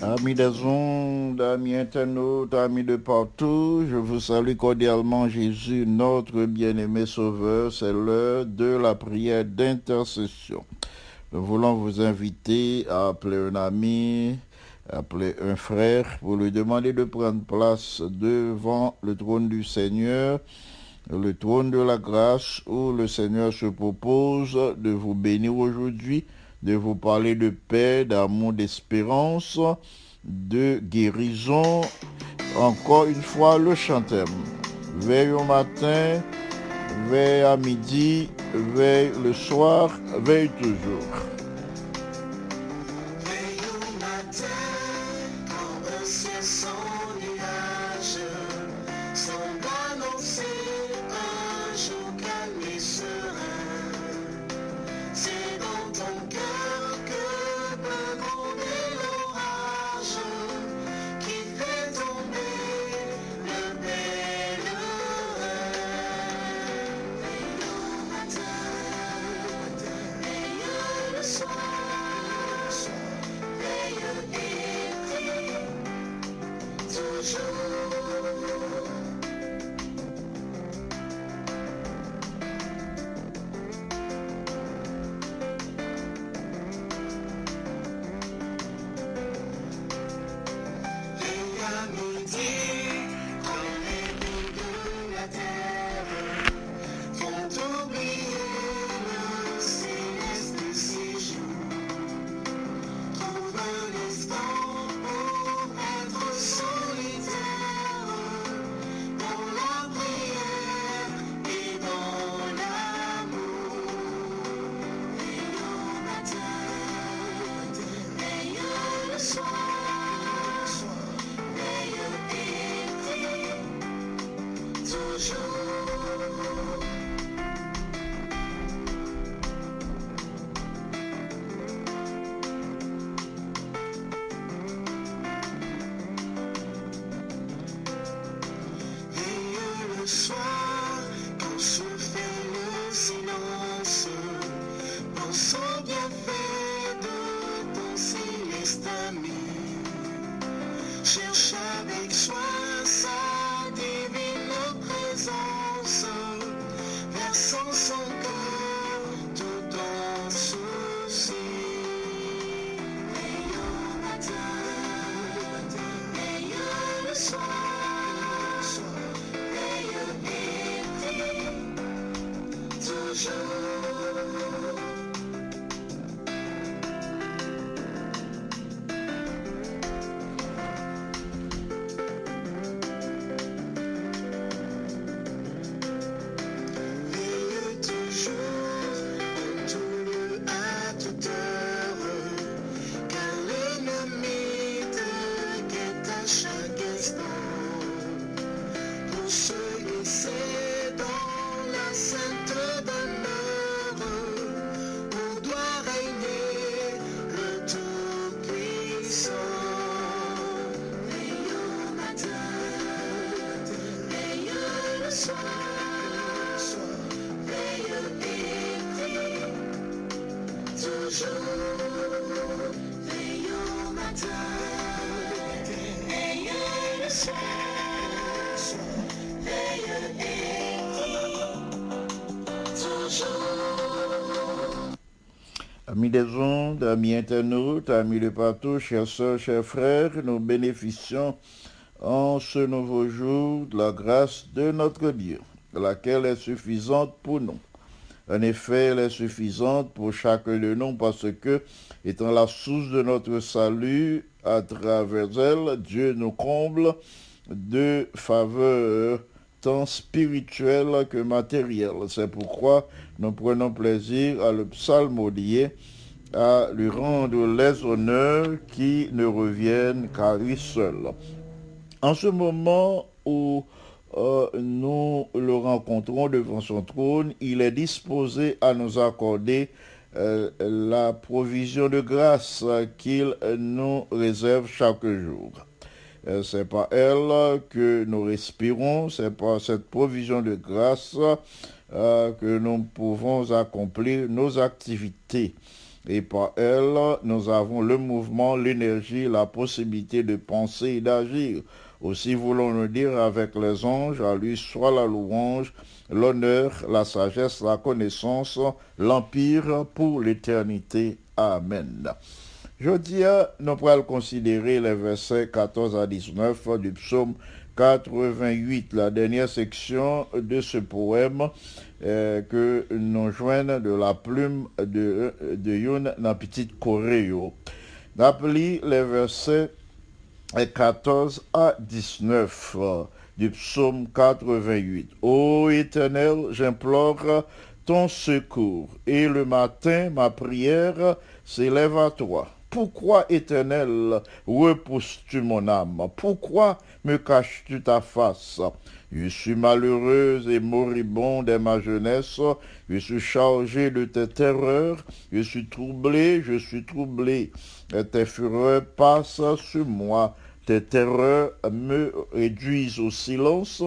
Amis des ondes, amis internautes, amis de partout, je vous salue cordialement Jésus, notre bien-aimé Sauveur. C'est l'heure de la prière d'intercession. Nous voulons vous inviter à appeler un ami, appeler un frère pour lui demander de prendre place devant le trône du Seigneur, le trône de la grâce où le Seigneur se propose de vous bénir aujourd'hui de vous parler de paix, d'amour, d'espérance, de guérison. Encore une fois, le chantème. Veille au matin, veille à midi, veille le soir, veille toujours. Amis des ondes, amis internautes, amis de partout, chers soeurs, chers frères, nous bénéficions en ce nouveau jour de la grâce de notre Dieu, laquelle est suffisante pour nous. En effet, elle est suffisante pour chacun de nous parce que, étant la source de notre salut, à travers elle, Dieu nous comble de faveurs tant spirituelles que matérielles. C'est pourquoi nous prenons plaisir à le psalmodier, à lui rendre les honneurs qui ne reviennent qu'à lui seul. En ce moment où euh, nous le rencontrons devant son trône, il est disposé à nous accorder euh, la provision de grâce qu'il nous réserve chaque jour. C'est par elle que nous respirons, c'est par cette provision de grâce euh, que nous pouvons accomplir nos activités. Et par elle, nous avons le mouvement, l'énergie, la possibilité de penser et d'agir. Aussi voulons-nous dire avec les anges, à lui soit la louange, l'honneur, la sagesse, la connaissance, l'empire pour l'éternité. Amen. Je dis, nous pourrons considérer les versets 14 à 19 du psaume 88, la dernière section de ce poème euh, que nous joignons de la plume de, de Youn dans Petite Coréo. D'appli les versets 14 à 19 euh, du psaume 88. Ô Éternel, j'implore ton secours, et le matin ma prière s'élève à toi. Pourquoi, Éternel, repousses-tu mon âme? Pourquoi me caches-tu ta face? Je suis malheureuse et moribond dès ma jeunesse. Je suis chargé de tes terreurs. Je suis troublé, je suis troublé. Et tes fureurs passent sur moi. Tes terreurs me réduisent au silence.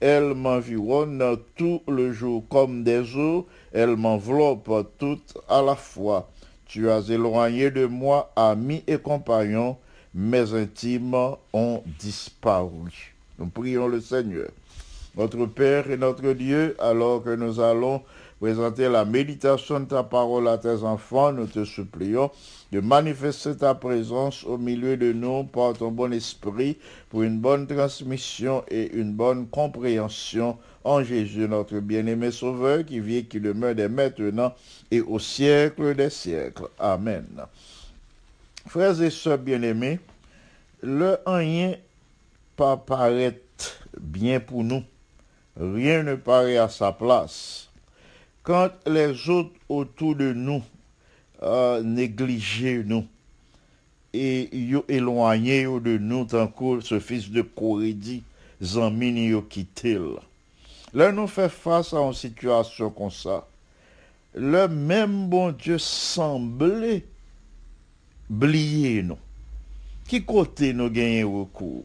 Elles m'environnent tout le jour comme des eaux. Elles m'enveloppent toutes à la fois. Tu as éloigné de moi amis et compagnons, mes intimes ont disparu. Nous prions le Seigneur. Notre Père et notre Dieu, alors que nous allons présenter la méditation de ta parole à tes enfants, nous te supplions de manifester ta présence au milieu de nous par ton bon esprit pour une bonne transmission et une bonne compréhension en Jésus, notre bien-aimé Sauveur, qui vit qui demeure dès maintenant et au siècle des siècles. Amen. Frères et sœurs bien-aimés, le rien pas paraît bien pour nous. Rien ne paraît à sa place. Quand les autres autour de nous euh, négligent nous et yo éloigné de nous tant que ce fils de Corédie, Zamini yo quitté. Là, nous fait face à une situation comme ça. Le même bon Dieu semblait oublier nous. Qui côté nous gagnons recours?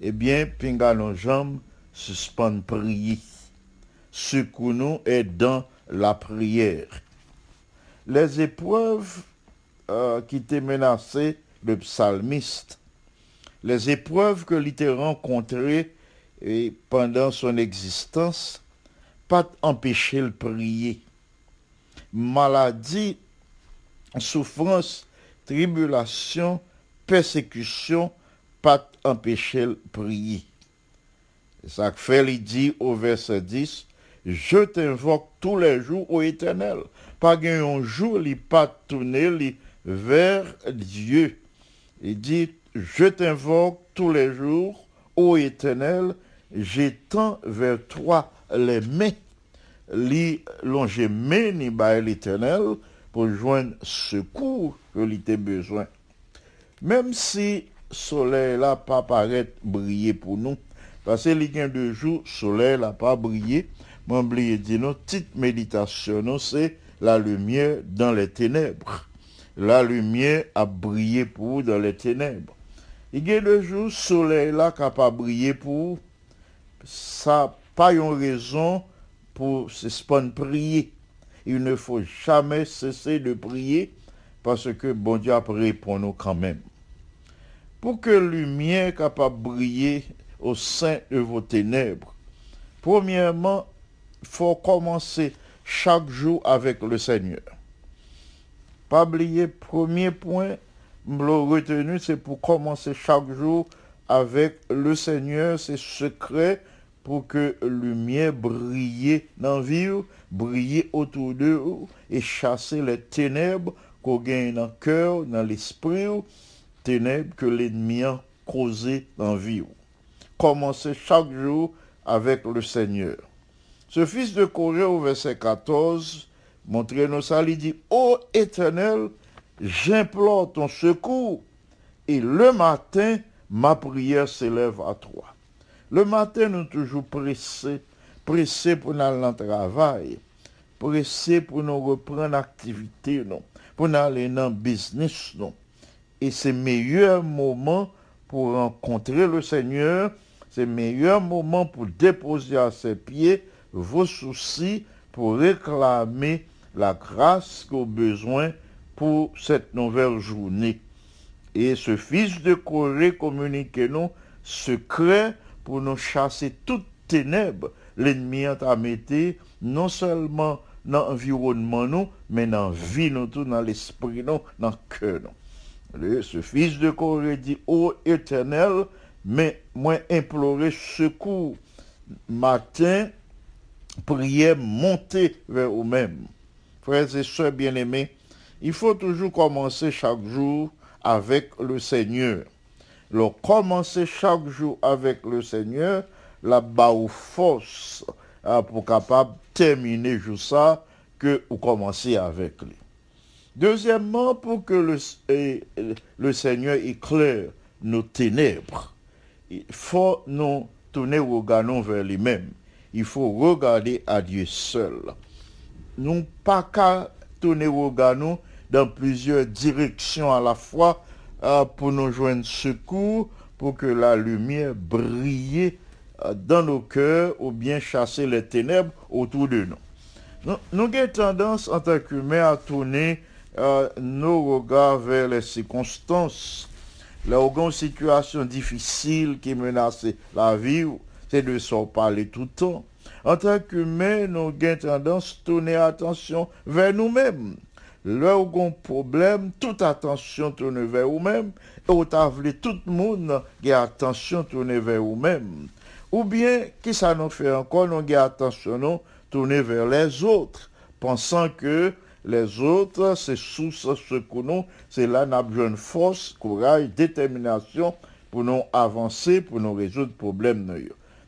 Eh bien, pinga nos jambes, suspend prier. Secours nous est dans la prière. Les épreuves euh, qui étaient menacées, le psalmiste, les épreuves que l'il rencontrées et pendant son existence, pas empêcher le prier. Maladie, souffrance, tribulation, persécution, pas empêcher le prier. Ça fait, il dit au verset 10, je t'invoque tous les jours au éternel. Pas un jour, il pas tourner vers Dieu. Il dit, je t'invoque tous les jours au éternel j'étends vers toi les mains, li longer main ni l'éternel pour joindre secours que l'ité besoin. Même si soleil là pas paraît briller pour nous, parce que les de jour, soleil n'a pas brillé, moi oublié dire nos petite méditation, c'est la lumière dans les ténèbres. La lumière a brillé pour dans les ténèbres. Il y a de jour, soleil là qui n'a pas brillé pour ça pas une raison pour se prier. Il ne faut jamais cesser de prier parce que bon Dieu répond nous quand même. Pour que lumière capable de briller au sein de vos ténèbres, premièrement, il faut commencer chaque jour avec le Seigneur. Pas oublier, premier point, le retenu, c'est pour commencer chaque jour avec le Seigneur, c'est secret pour que lumière brille dans vie, briller autour de vous et chasser les ténèbres qu'on gagne dans le cœur, dans l'esprit, ténèbres que l'ennemi a causées dans vie. Commencez chaque jour avec le Seigneur. Ce fils de Corée au verset 14, montrez-nous ça, il dit, Ô éternel, j'implore ton secours, et le matin, ma prière s'élève à toi. Le matin, nous toujours pressés, pressés pour aller le travail, pressés pour nous reprendre l'activité, pour aller dans le business, non. Et c'est le meilleur moment pour rencontrer le Seigneur, c'est le meilleur moment pour déposer à ses pieds vos soucis, pour réclamer la grâce qu'au besoin pour cette nouvelle journée. Et ce fils de Corée communique nous secret pour nous chasser toutes ténèbres. L'ennemi a mis non seulement dans l'environnement, nous, mais dans la vie, nous, tout, dans l'esprit, nous, dans le cœur. nous. ce fils de Corée dit, ô éternel, mais moi implorer secours. Matin, prière, monter vers vous-même. Frères et sœurs bien-aimés, il faut toujours commencer chaque jour avec le Seigneur. Le commencer chaque jour avec le Seigneur, la bas force hein, pour capable terminer juste ça que vous commencez avec lui. Deuxièmement, pour que le, Seigneur éclaire nos ténèbres, il faut nous tourner au regard vers lui-même. Il faut regarder à Dieu seul. Nous pas qu'à tourner au regard dans plusieurs directions à la fois pour nous joindre secours, pour que la lumière brille euh, dans nos cœurs ou bien chasser les ténèbres autour de nous. Nous, avons tendance en tant qu'humains à tourner euh, nos regards vers les circonstances. Là où une situation difficile qui menace la vie, c'est de s'en parler tout le temps. En tant qu'humains, nous avons tendance à tourner attention vers nous-mêmes. Là où un problème, toute attention tournée vers vous-même, et où tout le monde qui attention tournée vers vous-même. Ou bien, qui ça nous fait encore, nous avons attention tournée vers les autres, pensant que les autres, c'est sous ce que nous, c'est là nous avons force, courage, détermination pour nous avancer, pour nous résoudre le problème.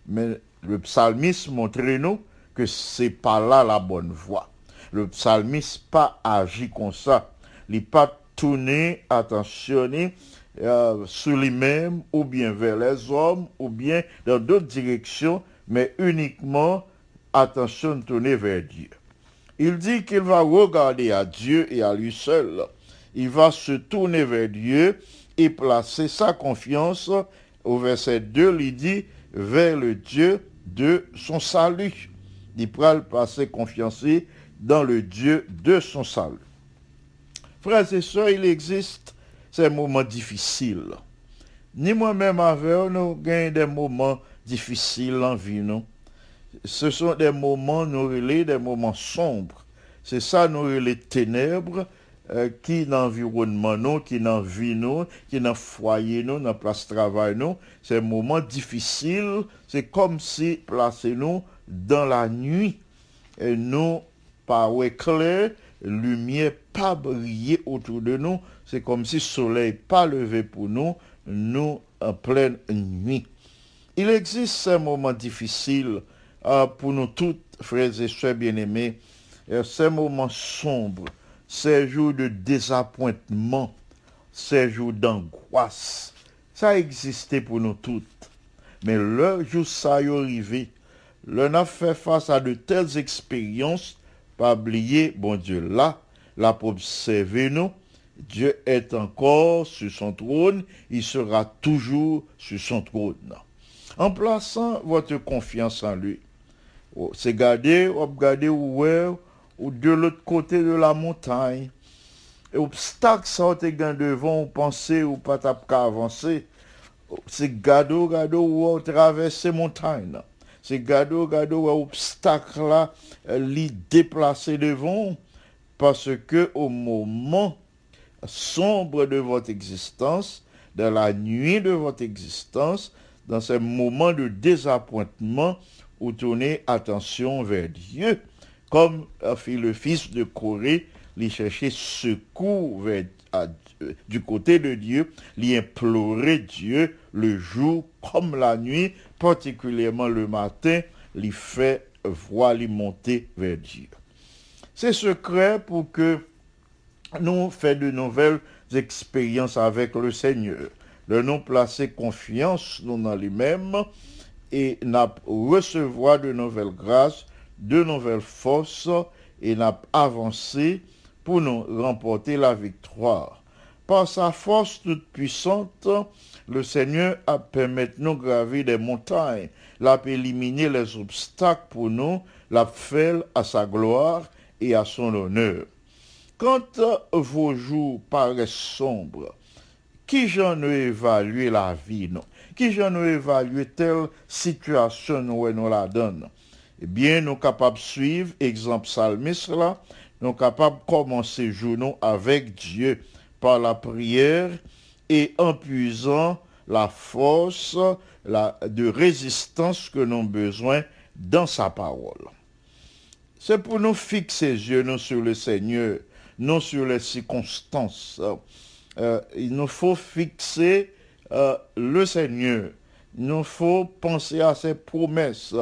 Mais le psalmiste montre nous que c'est pas là la bonne voie le psalmiste pas agi comme ça. Il pas tourné, attentionné euh, sur lui-même ou bien vers les hommes ou bien dans d'autres directions, mais uniquement attention tournée vers Dieu. Il dit qu'il va regarder à Dieu et à lui seul. Il va se tourner vers Dieu et placer sa confiance, au verset 2, il dit, vers le Dieu de son salut. Il le passer confiance dans le Dieu de son salut. Frères et sœurs, il existe ces moments difficiles. Ni moi-même avec nous gagnons des moments difficiles en vie, non? Ce sont des moments, nous relais, des moments sombres. C'est ça, nous les ténèbres euh, qui dans l'environnement, nous, qui dans la vie, nous, qui dans le foyer, nous, dans la place de travail, nous. Ces moments difficiles, c'est comme si placer nous dans la nuit. Et nous, par clair, lumière pas briller autour de nous. C'est comme si le soleil pas levé pour nous, nous en pleine nuit. Il existe ces moments difficiles euh, pour nous tous, frères et sœurs bien-aimés, ces moments sombres, ces jours de désappointement, ces jours d'angoisse. Ça existait pour nous toutes. Mais le jour ça est arrivé, l'on a fait face à de telles expériences pas oublier, bon Dieu, là, là pour observer nous, Dieu est encore sur son trône, il sera toujours sur son trône. En plaçant votre confiance en lui, c'est garder, regarder où ou de l'autre côté de la montagne. Et obstacle ça te devant, ou penser ou pas avancer. C'est garder, garder ou traverser montagne. C'est gado, gado, obstacle là, li déplacé devant, parce que au moment sombre de votre existence, dans la nuit de votre existence, dans ces moments de désappointement, vous tournez attention vers Dieu, comme a fait le fils de Corée, il cherchait secours Dieu, du côté de Dieu, il implorait Dieu le jour comme la nuit, particulièrement le matin, il fait voir lui monter vers Dieu. C'est secret pour que nous fait de nouvelles expériences avec le Seigneur. Le nous placer confiance nous dans lui-même et n'a recevoir de nouvelles grâces, de nouvelles forces et n'a avancé pour nous remporter la victoire. Par sa force toute puissante, le Seigneur a permis de nous graver des montagnes, l'a éliminer les obstacles pour nous, l'a fait à sa gloire et à son honneur. Quand vos jours paraissent sombres, qui j'en ai évalué la vie, non? Qui j'en ai évalué telle situation où nous la donne? Eh bien, nous capables de suivre, exemple psalmiste là, nous capables de commencer jour avec Dieu par la prière et en puisant la force la, de résistance que nous avons besoin dans sa parole. C'est pour nous fixer les yeux non sur le Seigneur, non sur les circonstances. Euh, il nous faut fixer euh, le Seigneur. Il nous faut penser à ses promesses,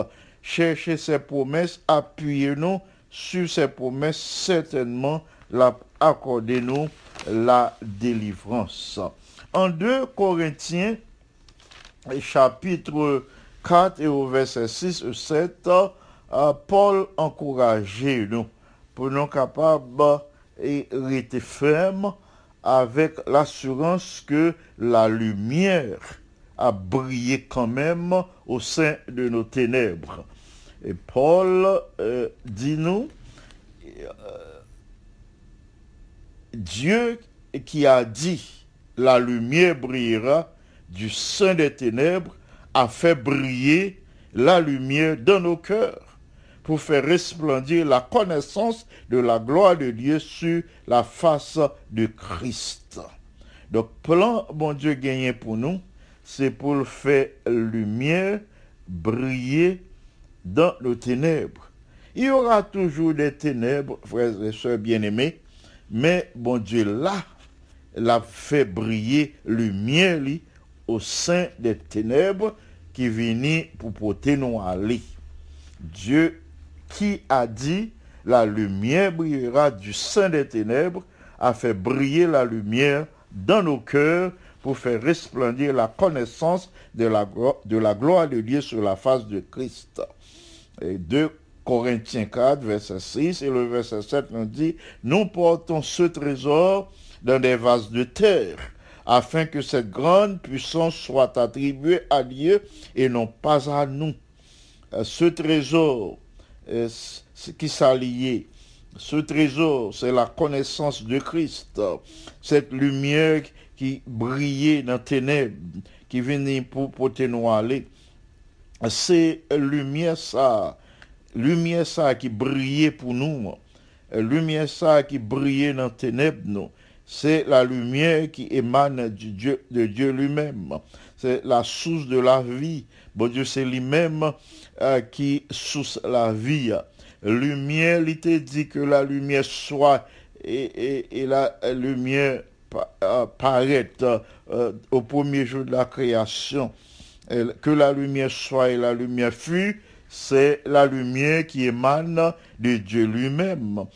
chercher ses promesses, appuyer nous sur ses promesses, certainement la, accorder nous la délivrance. En 2 Corinthiens, chapitre 4 et au verset 6 et 7, euh, Paul encourageait nous pour nous capables et rester fermes avec l'assurance que la lumière a brillé quand même au sein de nos ténèbres. Et Paul euh, dit nous, euh, Dieu qui a dit, la lumière brillera du sein des ténèbres, a fait briller la lumière dans nos cœurs pour faire resplendir la connaissance de la gloire de Dieu sur la face de Christ. Donc, plan, bon Dieu, gagné pour nous, c'est pour faire lumière briller dans nos ténèbres. Il y aura toujours des ténèbres, frères et sœurs bien-aimés, mais bon Dieu là, l'a fait briller lumière au sein des ténèbres qui viennent pour porter nous aller. Dieu qui a dit la lumière brillera du sein des ténèbres a fait briller la lumière dans nos cœurs pour faire resplendir la connaissance de la, de la gloire de Dieu sur la face de Christ. Et 2 Corinthiens 4, verset 6 et le verset 7 nous dit, nous portons ce trésor dans des vases de terre, afin que cette grande puissance soit attribuée à Dieu et non pas à nous. Euh, Ce trésor, euh, qui s'alliait, ce trésor, c'est la connaissance de Christ, cette lumière qui brillait dans les ténèbres, qui venait pour porter nous aller. C'est lumière ça, lumière ça qui brillait pour nous, lumière ça qui brillait dans les ténèbres, nous. C'est la lumière qui émane de Dieu lui-même. C'est la source de la vie. Bon Dieu, c'est lui-même euh, qui source la vie. Lumière, il te dit que la lumière soit et, la lumière euh, paraît euh, au premier jour de la création. Que la lumière soit et la lumière fut, c'est la lumière qui émane de Dieu lui-même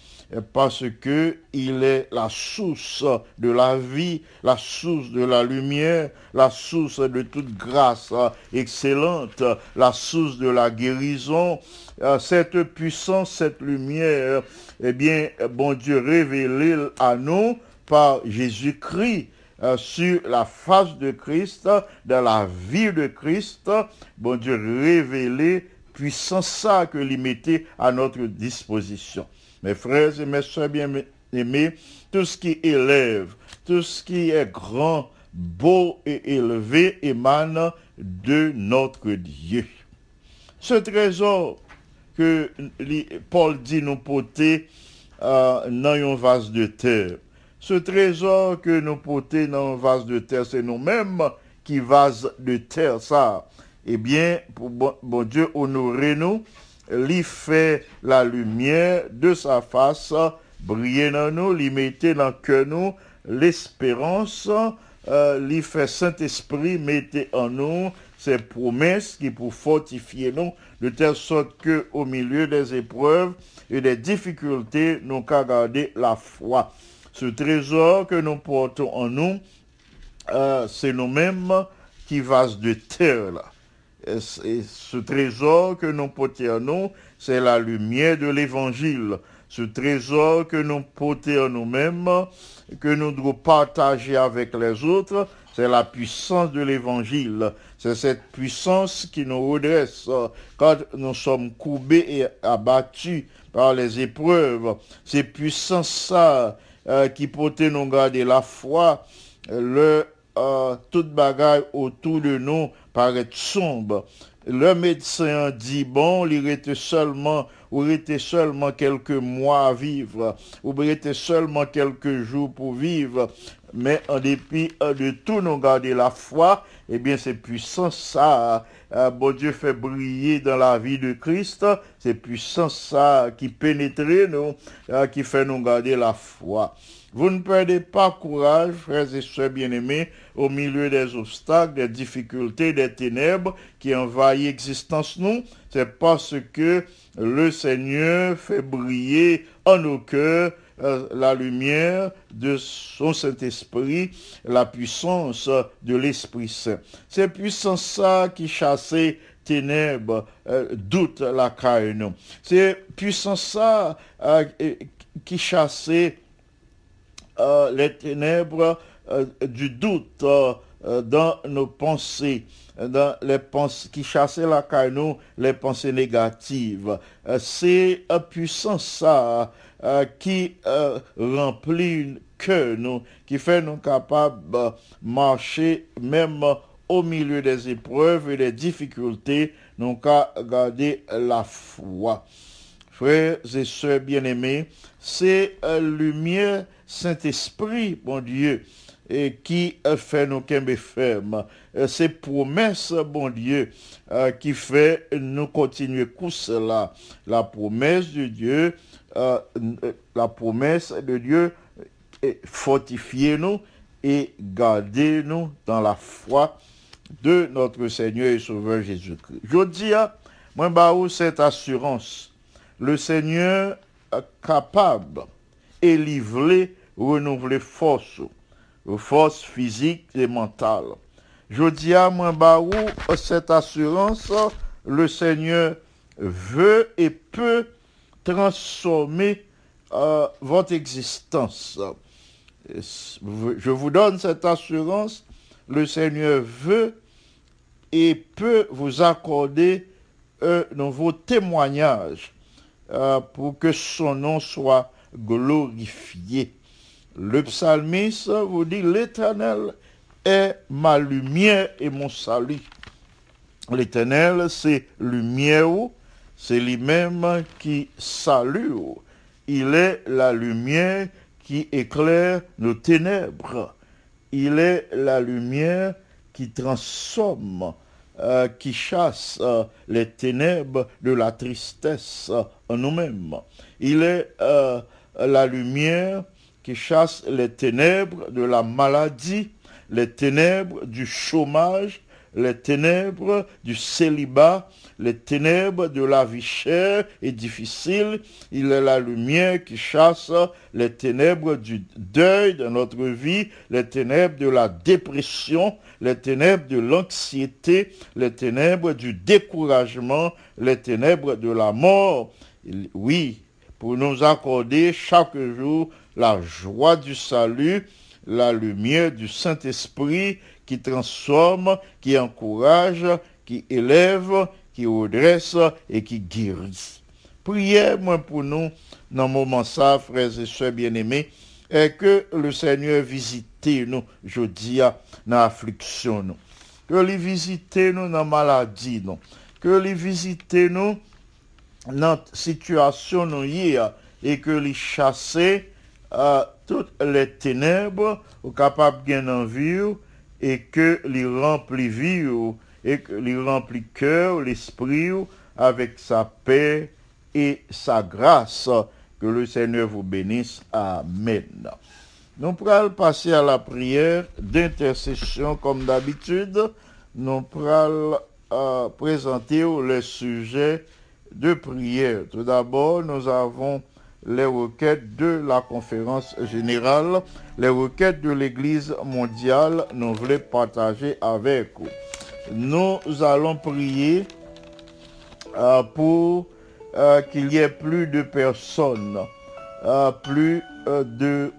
parce que il est la source de la vie, la source de la lumière, la source de toute grâce excellente, la source de la guérison. Euh, Cette puissance, cette lumière, eh bien, bon Dieu révélée à nous par Jésus-Christ euh, sur la face de Christ, dans la vie de Christ, bon Dieu révélé puissance ça que mettait à notre disposition. Mes frères et mes soeurs bien-aimés, tout ce qui élève, tout ce qui est grand, beau et élevé émane de notre Dieu. Ce trésor que Paul dit nous porter euh, dans un vase de terre. Ce trésor que nous portons dans un vase de terre, c'est nous-mêmes qui vase de terre ça. Eh bien, bon, Dieu honorer lui fait la lumière de sa face briller dans nous, lui mettait dans que nous l'espérance, euh, fait Saint-Esprit mettez en nous ces promesses qui pour fortifier nous, de telle sorte que au milieu des épreuves et des difficultés, nous qu'à garder la foi. Ce trésor que nous portons en nous, euh, c'est nous-mêmes qui vase de terre. Ce trésor que nous portons c'est la lumière de l'évangile. Ce trésor que nous portons nous-mêmes, que nous devons partager avec les autres, c'est la puissance de l'évangile. C'est cette puissance qui nous redresse quand nous sommes courbés et abattus par les épreuves. C'est puissance ça euh, qui peut nous garder la foi, le euh, toute bagaille autour de nous paraît sombre. Le médecin dit bon, il était seulement, seulement quelques mois à vivre, ou il était seulement quelques jours pour vivre. Mais en dépit de tout, nous garder la foi, eh bien, c'est puissant ça, euh, bon Dieu fait briller dans la vie de Christ, c'est puissant ça qui pénètre nous, euh, qui fait nous garder la foi. Vous ne perdez pas courage, frères et sœurs bien-aimés, au milieu des obstacles, des difficultés, des ténèbres qui envahissent l'existence nous. C'est parce que le Seigneur fait briller en nos cœurs euh, la lumière de son Saint-Esprit, la puissance de l'Esprit Saint. C'est puissance ça qui chassait ténèbres, euh, doute la caille. C'est puissance ça euh, qui chassait les ténèbres euh, du doute euh, dans nos pensées, dans les pensées qui chassaient la caille, les pensées négatives. Euh, C'est une puissance ça qui remplit le cœur nous, qui fait nous capables de marcher même au milieu des épreuves et des difficultés, nous qu'à garder la foi. Frères et sœurs bien-aimés, c'est lumière Saint-Esprit, bon Dieu, qui fait nos kembe fermes. Euh, C'est promesse, bon Dieu, euh, qui fait nous continuer comme cela. La promesse de Dieu, euh, la promesse de Dieu, euh, fortifier nous et garder nous dans la foi de notre Seigneur et Sauveur Jésus-Christ. Je dis, à moi, bah, cette assurance, le Seigneur capable et livré renouveler force, force physique et mentale. Je dis à moi, bah, où cette assurance, le Seigneur veut et peut transformer euh, votre existence. Je vous donne cette assurance, le Seigneur veut et peut vous accorder un nouveau témoignage euh, pour que son nom soit glorifié. Le psalmiste vous dit, l'Éternel est ma lumière et mon salut. L'Éternel, c'est lumière, c'est lui-même qui salue. Il est la lumière qui éclaire nos ténèbres. Il est la lumière qui transforme, euh, qui chasse euh, les ténèbres de la tristesse en nous-mêmes. Il est euh, la lumière qui chasse les ténèbres de la maladie, les ténèbres du chômage, les ténèbres du célibat, les ténèbres de la vie chère et difficile. Il est la lumière qui chasse les ténèbres du deuil de notre vie, les ténèbres de la dépression, les ténèbres de l'anxiété, les ténèbres du découragement, les ténèbres de la mort. Oui, pour nous accorder chaque jour la joie du salut, la lumière du Saint-Esprit qui transforme, qui encourage, qui élève, qui redresse et qui guérit. Priez, moi, pour nous, dans le moment ça, frères et sœurs bien-aimés, et que le Seigneur visite nous, je dis, dans l'affliction. Que lui visite nous dans la maladie. Que lui visite nous dans la situation nous et que les chasser à toutes les ténèbres ou capable bien en vie et que les remplit vie et que les remplit cœur, l'esprit avec sa paix et sa grâce. Que le Seigneur vous bénisse. Amen. Nous pourrons passer à la prière d'intercession comme d'habitude. Nous pourrons euh, présenter le sujet de prière. Tout d'abord, nous avons les requêtes de la conférence générale, les requêtes de l'Église mondiale, nous voulons partager avec vous. Nous allons prier euh, pour euh, qu'il y ait plus de personnes, euh, plus de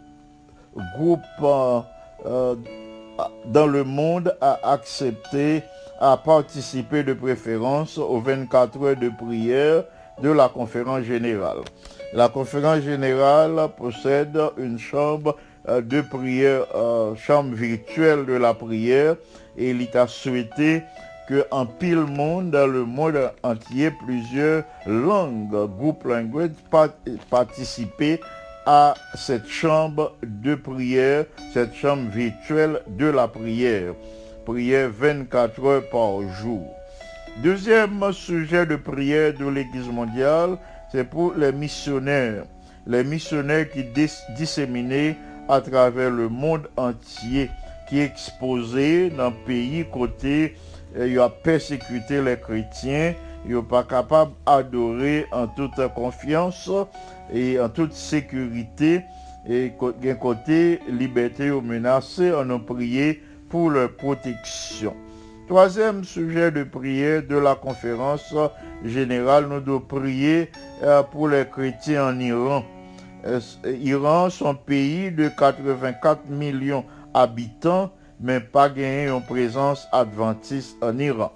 groupes dans le monde à accepter, à participer de préférence aux 24 heures de prière de la conférence générale. La conférence générale possède une chambre de prière, chambre virtuelle de la prière, et il est à souhaiter que en pile monde, dans le monde entier, plusieurs langues, groupes languages participer à cette chambre de prière, cette chambre virtuelle de la prière. Prière 24 heures par jour. Deuxième sujet de prière de l'Église mondiale, c'est pour les missionnaires. Les missionnaires qui disséminés à travers le monde entier, qui exposés dans le pays côté il a persécuté les chrétiens, il n'est pas capable d'adorer en toute confiance et en toute sécurité. Et d'un côté, liberté ou menacée, on a prié pour leur protection. Troisième sujet de prière de la conférence générale, nous devons prier euh, pour les chrétiens en Iran. Euh, Iran, son pays de 84 millions d'habitants, mais pas gagner une présence adventiste en Iran.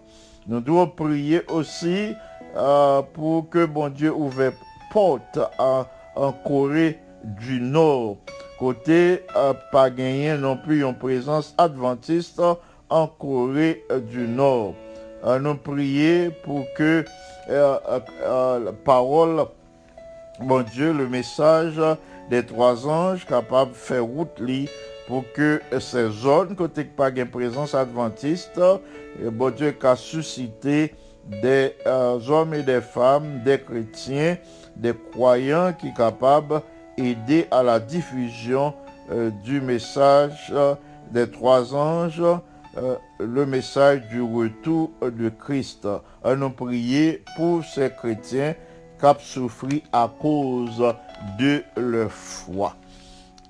Nous devons prier aussi euh, pour que bon Dieu ouvre porte en Corée du Nord. Côté pas gagner non plus une présence adventiste en Corée du Nord. Euh, nous prier pour que la parole, bon Dieu, le message des trois anges capable de faire route pour que ces zones côté pas de présence adventiste, bon Dieu a suscité des euh, hommes et des femmes, des chrétiens, des croyants qui sont capables d'aider à la diffusion euh, du message des trois anges, euh, le message du retour de Christ. Nous prier pour ces chrétiens qui ont souffert à cause de leur foi.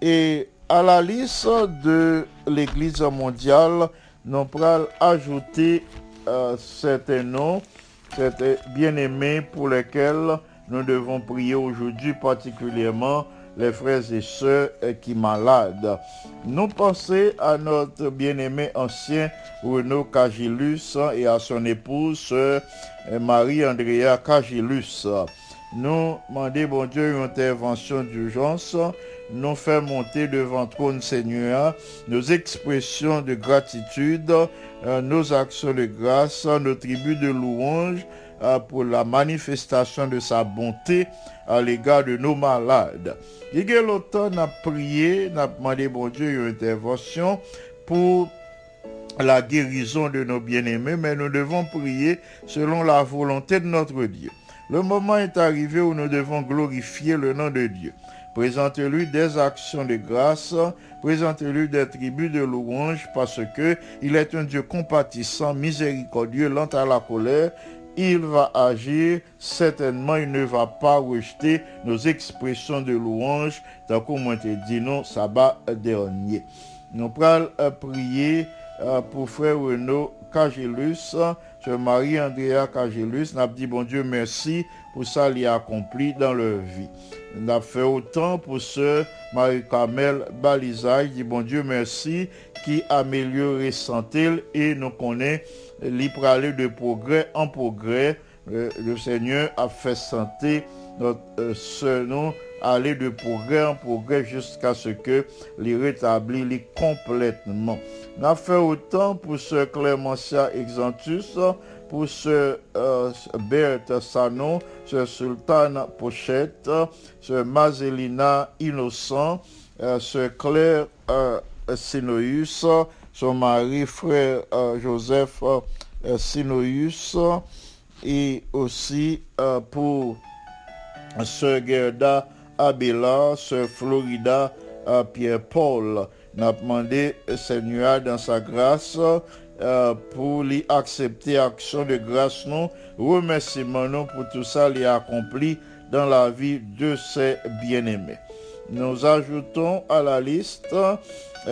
Et à la liste de l'Église mondiale, nous pourrons ajouter euh, certains noms, certains bien-aimés pour lesquels nous devons prier aujourd'hui, particulièrement les frères et sœurs qui malades. Nous pensons à notre bien-aimé ancien Renaud Cagilus et à son épouse Marie-Andrea Cagilus. Nous demandons, bon Dieu, une intervention d'urgence nous fait monter devant trône Seigneur nos expressions de gratitude, euh, nos actions de grâce, nos tribus de louange pour la manifestation de sa bonté à l'égard de nos malades. Il y a prié, a demandé, bon Dieu, une intervention pour la guérison de nos bien-aimés, mais nous devons prier selon la volonté de notre Dieu. Le moment est arrivé où nous devons glorifier le nom de Dieu. Présentez-lui des actions de grâce, présentez-lui des tribus de louange, parce que il est un Dieu compatissant, miséricordieux, lent à la colère. Il va agir, certainement il ne va pas rejeter nos expressions de louange, tant qu'on m'a dit non, sabbat dernier. Nous prenons prier euh, pour frère Renaud Cagélus, sur Marie-Andrea Cagélus. Nous dit bon Dieu merci pour ça qu'il a accompli dans leur vie. Avons fait autant pour ce Marie-Carmel Balisaï, dit bon Dieu merci, qui améliore santé et nous connaît aller de progrès en progrès. Le, Seigneur a fait santé notre euh, aller de progrès en progrès jusqu'à ce que les rétablit les complètement. N'a fait autant pour ce Clémentia Exantus, pour ce euh, Berthe Sanon, ce Sultan Pochette, ce Mazelina Innocent, euh, ce Claire euh, Sinoïus, son mari frère euh, Joseph euh, Sinoïus, et aussi euh, pour ce Gerda Abela, ce Florida euh, Pierre-Paul. N'a demandé Seigneur dans sa grâce euh, pour lui accepter action de grâce nous. Remerciement nous pour tout ça lui accompli dans la vie de ses bien-aimés. Nous ajoutons à la liste euh,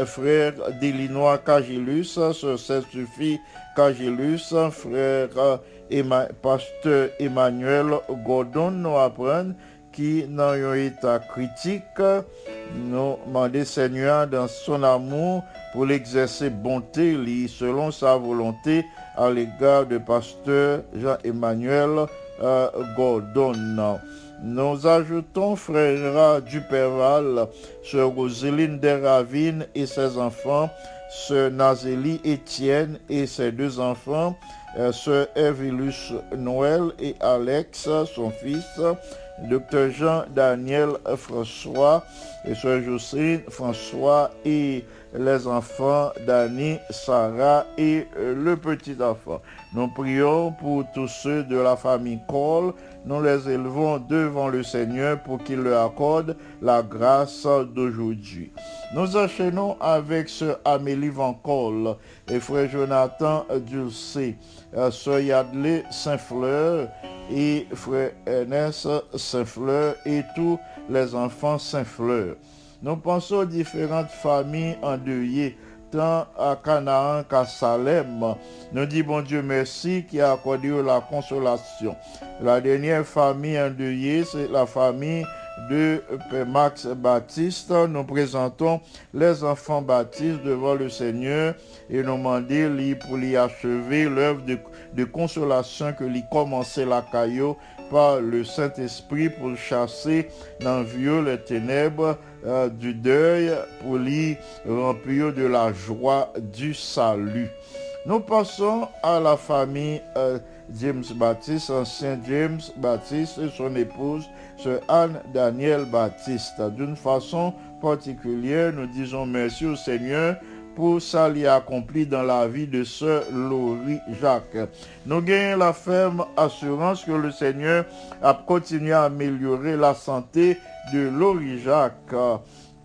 frère d'Illinois Cagilus, ce Saint-Suffit Cagilus, frère pasteur Emmanuel Gordon nous apprend qui dans un état critique, nous demander Seigneur dans son amour pour l'exercer bonté selon sa volonté à l'égard de pasteur Jean-Emmanuel euh, Gordon. Nous ajoutons frère Duperval, sœur Roseline Deravine et ses enfants, sœur Nazélie Étienne et ses deux enfants, euh, sœur Evilus Noël et Alex, son fils, docteur Jean-Daniel François et sœur Jocelyne François et les enfants d'Annie, Sarah et euh, le petit enfant. Nous prions pour tous ceux de la famille Cole. Nous les élevons devant le Seigneur pour qu'il leur accorde la grâce d'aujourd'hui. Nous enchaînons avec ce Amélie Van Cole et frère Jonathan Dulcé, euh, sœur Yadley Saint-Fleur et frère Ernest Saint-Fleur et tous les enfants Saint-Fleur. Nous pensons aux différentes familles endeuillées, tant à Canaan qu'à Salem. Nous disons bon Dieu merci qui a accordé la consolation. La dernière famille endeuillée, c'est la famille de Père Max Baptiste. Nous présentons les enfants baptistes devant le Seigneur et nous demandons pour lui achever l'œuvre de, consolation que lui commençait la caillou par le Saint-Esprit pour chasser dans vieux les ténèbres euh, du deuil, pour lui remplir de la joie du salut. Nous passons à la famille euh, James Baptiste, ancien James Baptiste et son épouse, sœur Anne Daniel Baptiste. D'une façon particulière, nous disons merci au Seigneur pour ça lui accompli dans la vie de sœur Laurie Jacques. Nous gagnons la ferme assurance que le Seigneur a continué à améliorer la santé de Laurie Jacques.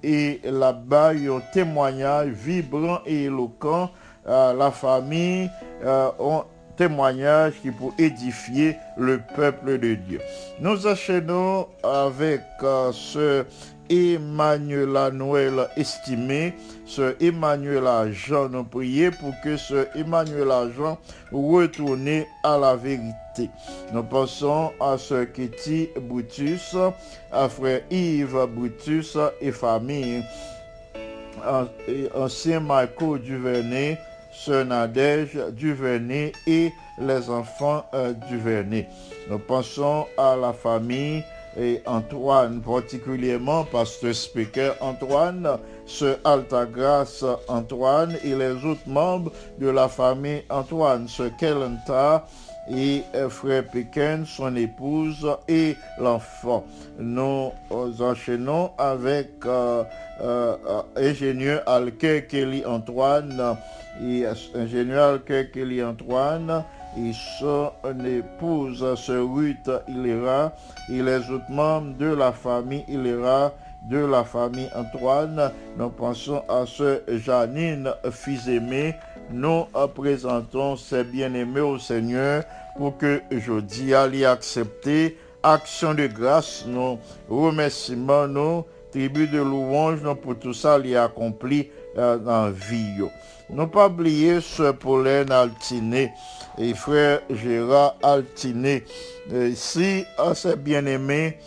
Et là-bas, il y a un témoignage vibrant et éloquent. Euh, la famille euh, ont témoignage qui pour édifier le peuple de Dieu. Nous enchaînons avec euh, ce Emmanuel Noël estimé, ce Emmanuel Jean, nous prions pour que ce Emmanuel Jean retourne à la vérité. Nous pensons à ce Kitty Brutus, à frère Yves Brutus et famille, ancien Michael Duvernay, sœur Nadège Duvernay et les enfants euh, Duvernay. Nous pensons à la famille et Antoine, particulièrement pasteur speaker Antoine, ce Altagrace Antoine et les autres membres de la famille Antoine, ce Kelenta et euh, frère Pékin, son épouse et l'enfant. Nous enchaînons avec euh, euh, ingénieur Kelly Antoine et euh, ingénieur Kelly Antoine et son épouse, ce Ruth Hilera et les autres membres de la famille Hilera de la famille Antoine. Nous pensons à ce Janine fils aimé. Nous présentons ces bien-aimés au Seigneur pour que jeudi allez accepter action de grâce, nous remerciements, nous tribu de louange, pour tout ça les accompli euh, dans la vie. Nous pas oublier ce Pauline Altiné et frère Gérard Altiné. Euh, Ici, à ces bien-aimés,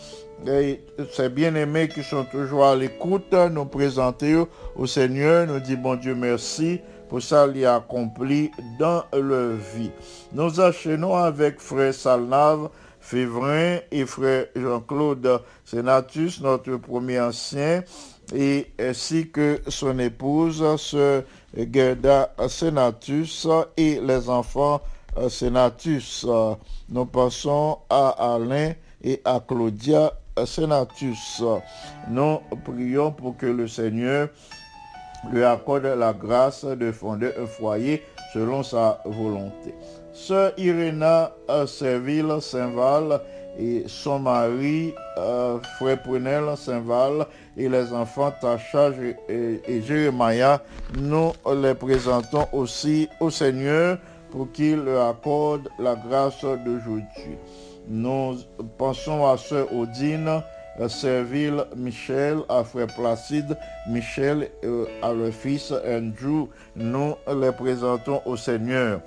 et ces bien-aimés qui sont toujours à l'écoute, nous présenter au Seigneur, nous dit bon Dieu merci pour ça il accompli dans leur vie. Nous enchaînons avec frère Salnave, Févrin et frère Jean-Claude Sénatus, notre premier ancien, et ainsi que son épouse, sœur Gerda Sénatus et les enfants Sénatus. Nous passons à Alain et à Claudia Sénatus. Nous prions pour que le Seigneur lui accorde la grâce de fonder un foyer selon sa volonté. Sœur Iréna Serville Saint-Val et son mari, euh, Frère Prunel Saint-Val et les enfants Tacha et, et Jérémia, nous les présentons aussi au Seigneur pour qu'il leur accorde la grâce d'aujourd'hui. Nous pensons à Sœur Odine, euh, Serville Michel, à Frère Placide Michel, euh, à leur fils Andrew. Nous les présentons au Seigneur.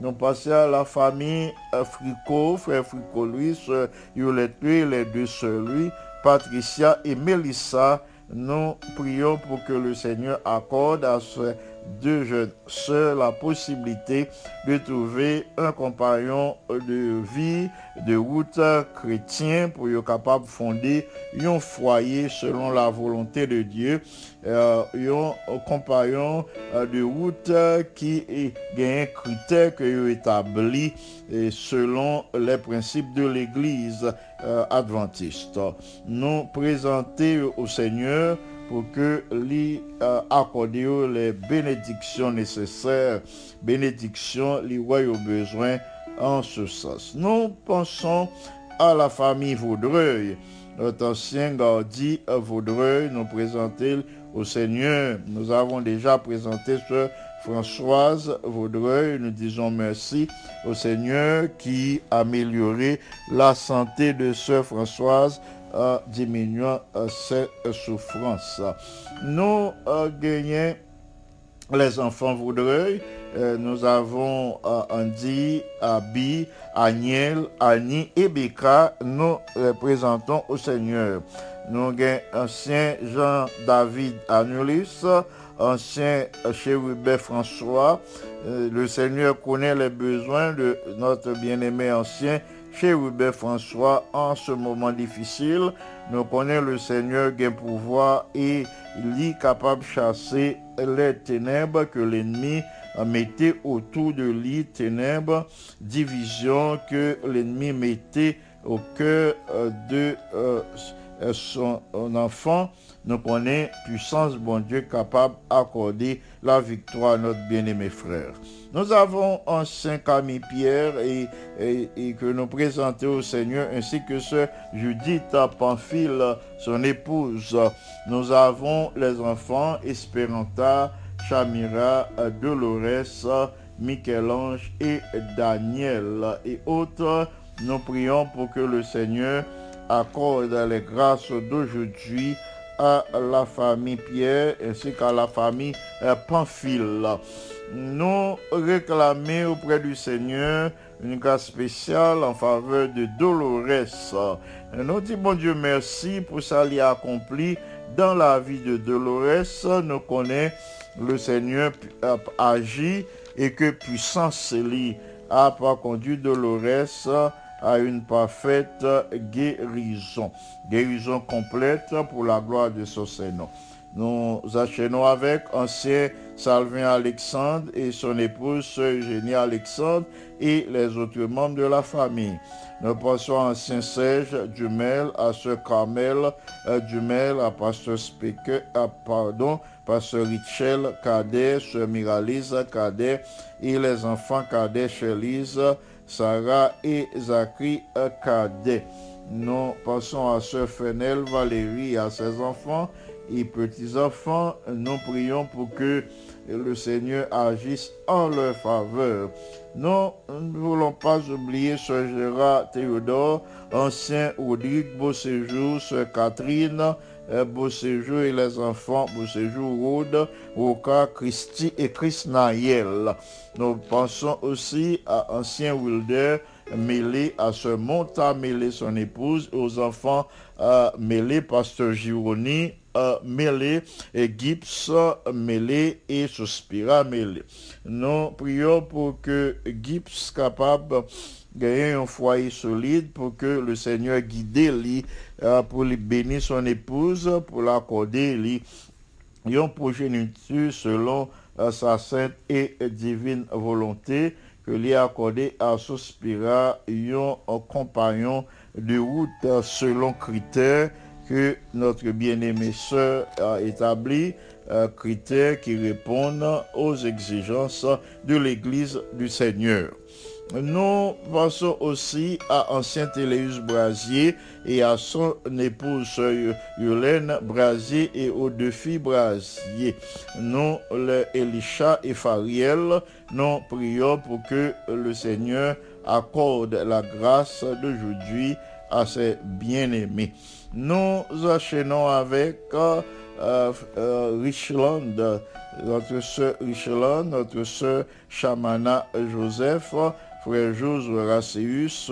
Nous passons à la famille Fricot, frère Fricot, lui, sœur Yolette, les deux sœurs, Patricia et Mélissa. Nous prions pour que le Seigneur accorde à ces deux jeunes sœurs la possibilité de trouver un compagnon de vie, de route chrétien pour être capable de fonder un foyer selon la volonté de Dieu, euh, un compagnon euh, de route qui est un critère que établi et selon les principes de l'Église euh, adventiste. Nous présenter au Seigneur pour que lui euh, les bénédictions nécessaires, bénédictions lui au besoin en ce sens. Nous pensons à la famille Vaudreuil. Notre ancien Gardi Vaudreuil nous présenter au Seigneur? Nous avons déjà présenté ce Françoise Vaudreuil, nous disons merci au Seigneur qui a amélioré la santé de sœur Françoise en diminuant euh, ses souffrances. Nous euh, gagnons les enfants Vaudreuil. Euh, nous avons Andy, Abi, Agnel, Annie et Beka. Nous les présentons au Seigneur. Nous avons ancien Jean-David Anulis, ancien chérubin François. le Seigneur connaît les besoins de notre bien-aimé ancien Hubert François en ce moment difficile. Nous connaissons le Seigneur qui pouvoir et il est capable de chasser les ténèbres que l'ennemi mettait autour de lui, ténèbres, division que l'ennemi mettait au cœur euh, de euh, son enfant. Nous connaissons puissance, bon Dieu, capable d'accorder la victoire à notre bien-aimé frère. Nous avons un Saint Camille Pierre et, et, que nous présentons au Seigneur, ainsi que ce Judith Pamphile, son épouse. Nous avons les enfants Esperanta, Chamira, Dolores, Michel-Ange et Daniel et autres. Nous prions pour que le Seigneur accorde les grâces d'aujourd'hui la famille Pierre ainsi qu'à la famille Pamphile. Nous réclamons auprès du Seigneur une grâce spéciale en faveur de Dolores. Nous disons, bon Dieu, merci pour ça qui accompli dans la vie de Dolores. Nous connaissons le Seigneur agit et que puissance lui a pas conduit Dolores à une parfaite guérison. Guérison complète pour la gloire de son Seigneur. Nous enchaînons avec ancien Salvin Alexandre et son épouse Eugénie Alexandre et les autres membres de la famille. Nous passons à ancien Serge Dumel, à Sœur Carmel euh, Dumel, à Pasteur Speaker, à, pardon, Pasteur Richel Cadet, Sœur Miralise Cadet et les enfants Cadet Chelise, Sarah et Zachary Cadet. Nous passons à Sœur Fenel Valérie à ses enfants et petits-enfants, nous prions pour que le Seigneur agisse en leur faveur. Nous ne voulons pas oublier ce Gérard Théodore, ancien Rodrigue Beauséjour, Sœur Catherine, euh, Beauséjour et les enfants, Beauséjour Rode, Roca, Christy et Chris Naël. Nous pensons aussi à ancien Wilder, mêlé à ce Monta mêlé son épouse, aux enfants euh, mêlés, pasteur Gironi, euh, mêlé, et Gibbs mêlé et Suspira mêlé. Nous prions pour que Gibbs capable gagner un foyer solide pour que le Seigneur guide lui euh, pour lui bénir son épouse, pour l'accorder lui une progéniture selon euh, sa sainte et divine volonté que lui accordé à Sospira un compagnon de route euh, selon critères que notre bien-aimée sœur a établi, critères qui répondent aux exigences de l'Église du Seigneur. Nous pensons aussi à ancien Téléus Brasier et à son épouse Yolène Brasier et aux deux filles Brasier. Nous, Elisha et Fariel, nous prions pour que le Seigneur accorde la grâce d'aujourd'hui à ses bien-aimés. Nous enchaînons avec euh, euh, Richland, notre soeur Richland, notre soeur Chamana Joseph, frère Jos Horaceus,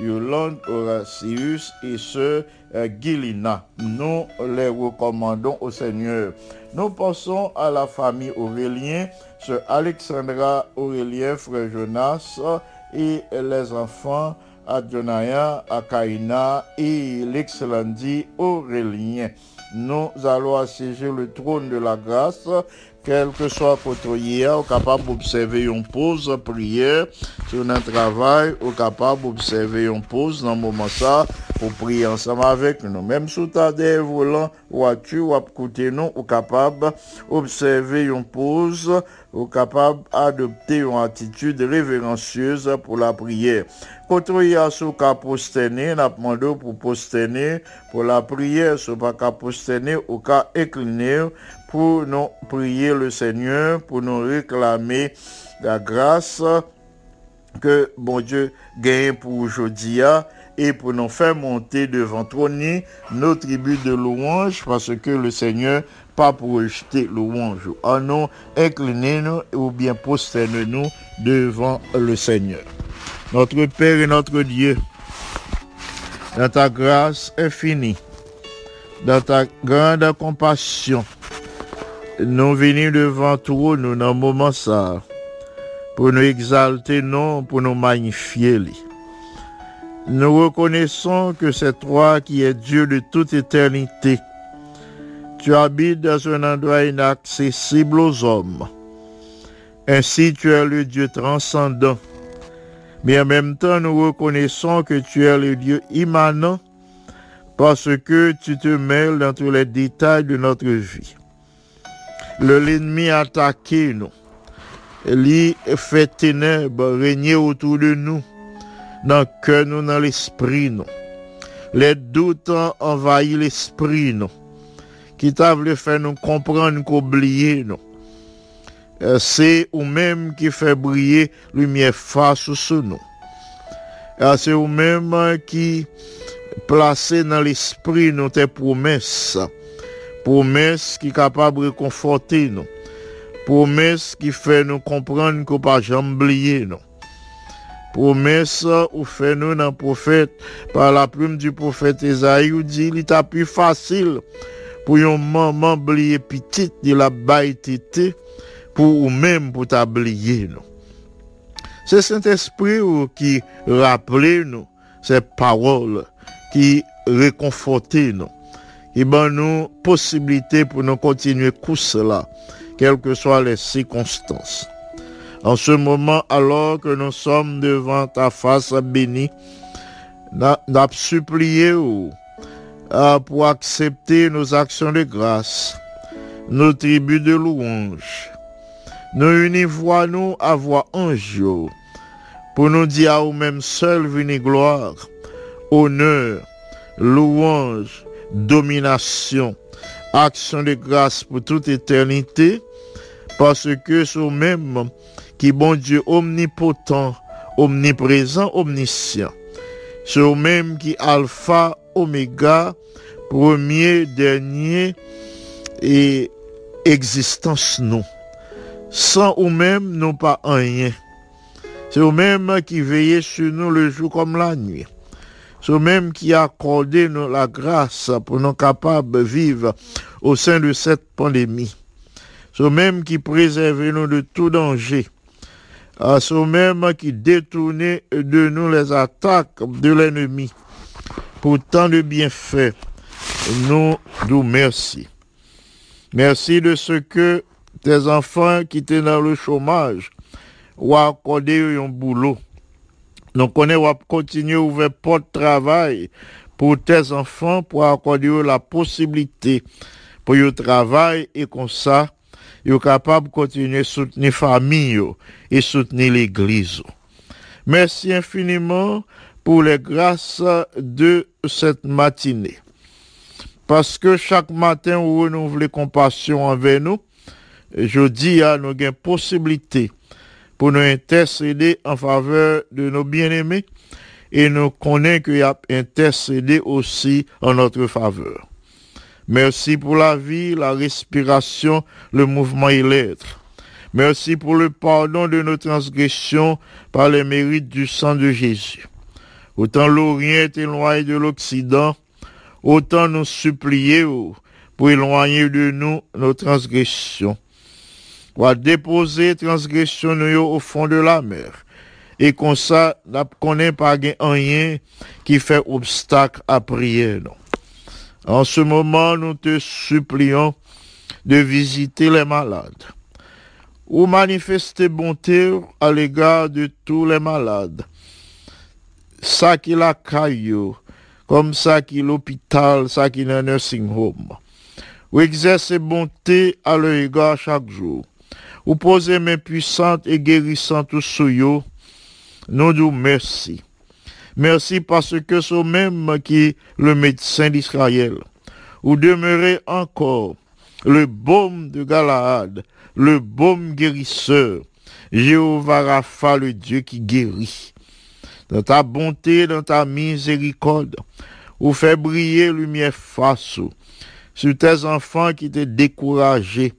Yolande Horaceus et sœur Guilina. Nous les recommandons au Seigneur. Nous pensons à la famille Aurélien, sœur Alexandra Aurélien, frère Jonas et les enfants Adjonaya, Akaina et l'excellent Aurélien. Nous allons assiéger le trône de la grâce quel que soit votre hier, capable d'observer une pause prière sur notre travail, ou capable d'observer une pause dans le moment ça pour prier ensemble avec nous. Même sous ta des volant, voiture, ou à côté nous, ou capable d'observer une pause, ou capable d'adopter une attitude révérencieuse pour la prière. A ce cas posterné, n'a demandé pour posterner, pour la prière, ce pas qu'à posterner, ou incliner, pour nous prier le Seigneur, pour nous réclamer la grâce que bon Dieu gagne pour aujourd'hui et pour nous faire monter devant trône nos tribus de louange parce que le Seigneur pas pour rejeter louange. En nous, inclinez-nous ou bien prosternez-nous devant le Seigneur. Notre Père et notre Dieu, dans ta grâce infinie, dans ta grande compassion, nous venons devant toi, nous, dans le moment ça, pour nous exalter, non, pour nous magnifier. Nous reconnaissons que c'est toi qui es Dieu de toute éternité. Tu habites dans un endroit inaccessible aux hommes. Ainsi, tu es le Dieu transcendant. Mais en même temps, nous reconnaissons que tu es le Dieu immanent parce que tu te mêles dans tous les détails de notre vie l'ennemi a attaqué nous. Il fait ténèbres régner autour de nous, dans le cœur nous, dans l'esprit nous. Les doutes ont envahi l'esprit nous, qui t'a voulu faire nous comprendre qu'oublier nous. Euh, c'est ou-même qui fait briller lumière face sur nous. Euh, c'est ou-même qui placé dans l'esprit nous tes promesses promesse qui est capable de réconforter nous. Promesse qui fait nous comprendre qu'on pas jamais oublier nous. Promesse ou fait nous dans prophète, par la plume du prophète Esaïe, dit, il est plus facile pour un maman oublier petite de la baïtité pour ou même pour nous. C'est Saint-Esprit qui rappelle nous ces paroles, qui réconforte nous et ben nous possibilité pour nous continuer tout cela, quelles que soient les circonstances. En ce moment, alors que nous sommes devant ta face bénie, nous supplié pour accepter nos actions de grâce, nos tribus de louange. Nous unissons nous à voix jour, pour nous dire à nous-mêmes seul venir gloire, honneur, louange, domination, action de grâce pour toute éternité, parce que c'est même qui bon Dieu omnipotent, omniprésent, omniscient. C'est même qui alpha, oméga, premier, dernier et existence nous. Sans ou même, nous pas rien. C'est au même qui veillait sur nous le jour comme la nuit. Ce même qui a accordé nous la grâce pour nous capables de vivre au sein de cette pandémie. Ce même qui préserve nous de tout danger. ceux mêmes qui détournaient de nous les attaques de l'ennemi. Pour tant de bienfaits, nous nous merci. Merci de ce que tes enfants qui étaient dans le chômage ou accordé un boulot. Nous connaissons continuer à ouvrir porte de travail pour tes enfants pour accorder la possibilité pour le travail et comme ça, ils sont capables de continuer à soutenir la famille et soutenir l'église. Merci infiniment pour les grâces de cette matinée. Parce que chaque matin, vous renouvelez compassion envers nous, je dis à nous une possibilité pour nous intercéder en faveur de nos bien-aimés et nous connaissons qu'il a intercédé aussi en notre faveur. Merci pour la vie, la respiration, le mouvement et l'être. Merci pour le pardon de nos transgressions par les mérites du sang de Jésus. Autant l'Orient est éloigné de l'Occident, autant nous supplier pour éloigner de nous nos transgressions. Ou déposer transgression au fond de la mer. Et comme ça, n'a connaît pas rien qui fait obstacle à prier, non. En ce moment, nous te supplions de visiter les malades ou manifester bonté à l'égard de tous les malades. Ça qui la caillou, comme ça qui l'hôpital, ça qui est nursing home. Ou exercer bonté à leur égard chaque jour. Ou poser mes puissantes et guérissantes sur eux. Nous nous merci. Merci parce que ce même qui le médecin d'Israël. Ou demeurez encore le baume de Galaad, le baume guérisseur, Jéhovah Rapha, le Dieu qui guérit. Dans ta bonté, dans ta miséricorde, ou fais briller lumière face sur tes enfants qui étaient découragés,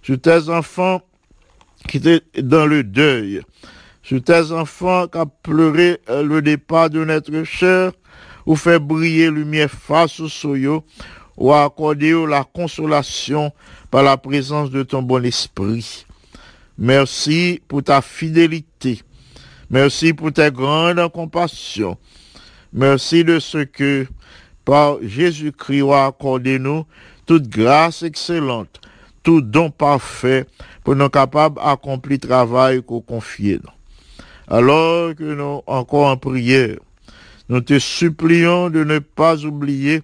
sur tes enfants qui étaient dans le deuil, sur tes enfants qui ont pleuré le départ de notre cher, ou fait briller lumière face sur eux, ou accorder la consolation par la présence de ton bon esprit. Merci pour ta fidélité. Merci pour ta grande compassion. Merci de ce que par Jésus-Christ a accordé nous toute grâce excellente, tout don parfait pour nous capables d'accomplir le travail qu'on confie. Alors que nous encore en prière, nous te supplions de ne pas oublier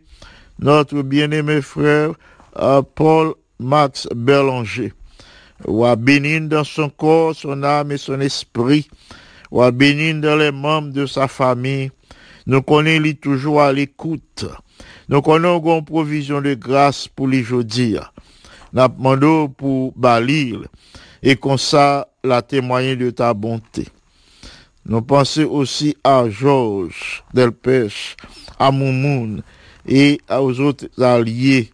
notre bien-aimé frère euh, Paul Max Berlanger. Ou à dans son corps, son âme et son esprit. Ou à dans les membres de sa famille. Nous connaissons toujours à l'écoute. Nous connaissons une provision de grâce pour les jeudi. Nous demandons pour Balil et comme ça la témoigner de ta bonté. Nous pensons aussi à Georges Delpech, à Moumoun et aux autres alliés,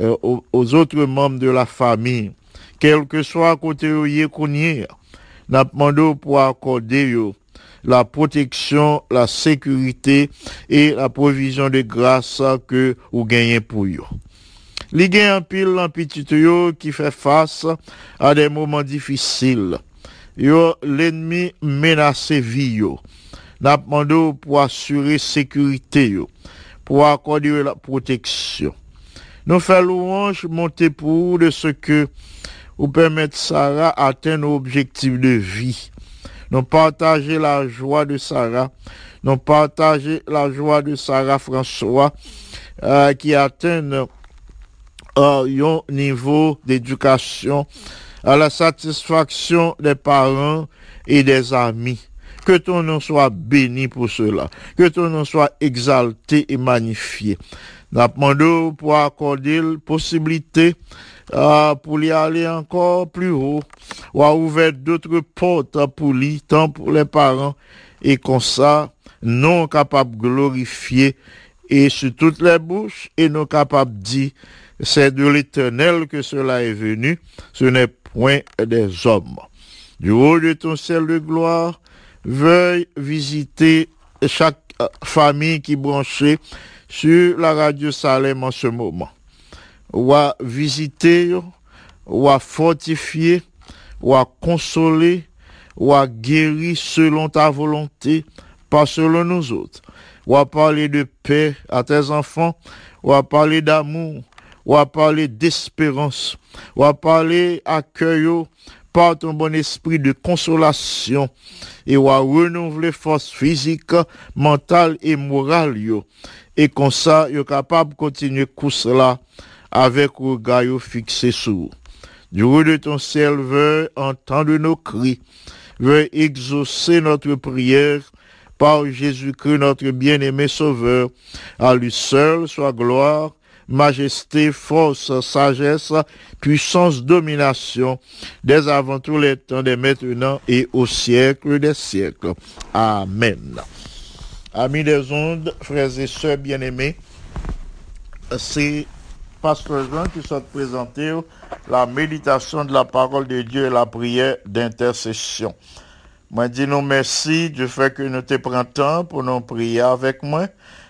euh, aux, autres membres de la famille, quel que soit côté où est. Nous demandons pour accorder yo, la protection, la sécurité et la provision de grâce que vous gagnez pour eux. Li gen un pile en petit yo qui fait face à des moments difficiles. Yo l'ennemi menace vie yo. N'a demandé pour assurer sécurité yo, pour accorder la protection. Nous faisons louange monter pour de ce que vous permettre Sarah atteindre l'objectif de vie. Nous partager la joie de Sarah. Nous partager la joie de Sarah François euh, qui atteint un niveau d'éducation à la satisfaction des parents et des amis. Que ton nom soit béni pour cela. Que ton nom soit exalté et magnifié. Nous demandons pour accorder la possibilité euh, pour y aller encore plus haut ou à ouvrir d'autres portes pour lui, tant pour les parents et comme ça, non capable de glorifier et sur toutes les bouches et non capable de dire c'est de l'éternel que cela est venu, ce n'est point des hommes. Du haut de ton ciel de gloire, veuille visiter chaque famille qui branchée sur la radio Salem en ce moment. Ou à visiter, ou à fortifier, ou à consoler, ou à guéri selon ta volonté, pas selon nous autres. Ou à parler de paix à tes enfants, ou à parler d'amour, ou à parler d'espérance, ou à parler accueil par ton bon esprit de consolation et ou à renouveler force physique, mentale et morale. Et comme ça, yo capable de continuer course là avec regard fixé sur. Du haut de ton ciel, veuille entendre nos cris, veuille exaucer notre prière par Jésus-Christ, notre bien-aimé Sauveur. À lui seul soit gloire, majesté, force, sagesse, puissance, domination, dès avant tous les temps, dès maintenant et au siècle des siècles. Amen. Amis des ondes, frères et sœurs bien-aimés, c'est Pasteur Jean qui souhaite présenter la méditation de la parole de Dieu et la prière d'intercession. Moi, dis nous merci du fait que nous te prenons temps pour nous prier avec moi.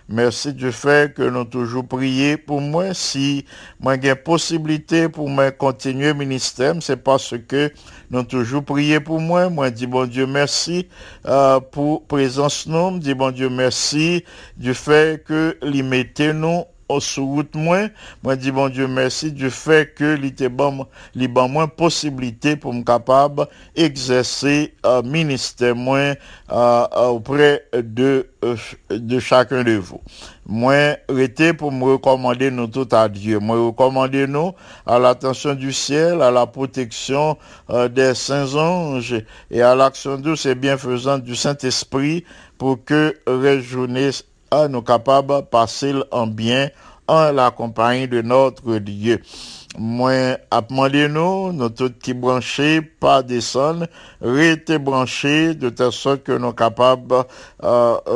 Merci du fait que nous toujours prié pour moi. Si moi j'ai possibilité pour continuer le ministère, c'est parce que nous toujours prié pour moi. Moi dis bon Dieu merci euh, pour présence nous. Dis bon Dieu merci du fait que mettez nous sous route moins moi dis bon Dieu merci du fait que li te bon li ban moins possibilité pour me capable exercer euh, ministère moins euh, auprès de euh, de chacun de vous. Moi été pour me recommander nous tout à Dieu. Moi recommander nous à l'attention du ciel à la protection euh, des saints anges et à l'action douce et bienfaisante du Saint-Esprit pour que réjournée nous capables de passer en bien en la compagnie de notre Dieu. Moi, demander nous, nous tous qui branchés, pas descendre, rester branchés de telle sorte que nous sommes capables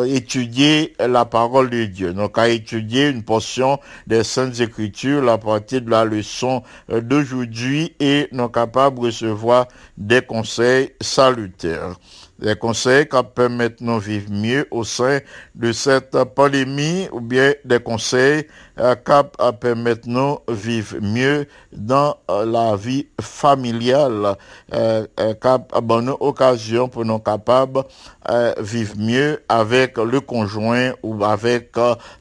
d'étudier la parole de Dieu. Nous avons étudier une portion des Saintes Écritures à partir de la leçon d'aujourd'hui et nous sommes capables de recevoir des conseils salutaires les conseils qui permettent de vivre mieux au sein de cette pandémie ou bien des conseils euh, qui permettent de vivre mieux dans euh, la vie familiale, euh, qui bonne occasion pour nous capables de vivre mieux avec le conjoint ou avec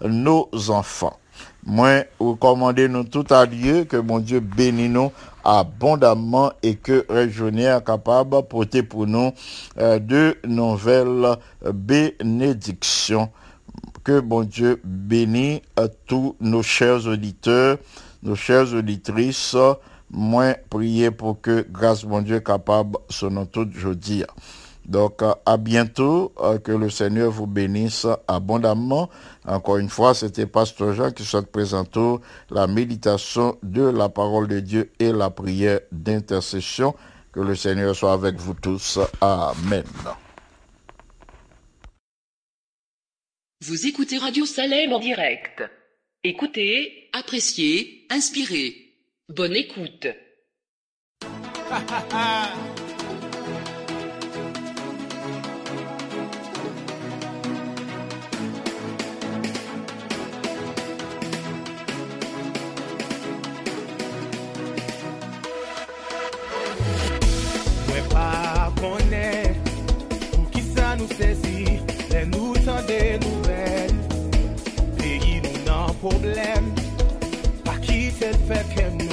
nos enfants. Moi, recommandez nous tout à Dieu que mon Dieu bénisse nous abondamment et que Régionnaire capable de porter pour nous euh, de nouvelles bénédictions. Que bon Dieu bénisse à tous nos chers auditeurs, nos chères auditrices. Moi, prier pour que grâce mon Dieu capable soit tout jeudi. Donc, à bientôt, euh, que le Seigneur vous bénisse abondamment. Encore une fois, c'était Pasteur Jean qui souhaite présenter la méditation de la parole de Dieu et la prière d'intercession. Que le Seigneur soit avec vous tous. Amen. Vous écoutez Radio Salem en direct. Écoutez, appréciez, inspirez. Bonne écoute. ki sa nou sezi Le nou tan de nouvel Peyi nou nan problem Pa ki tel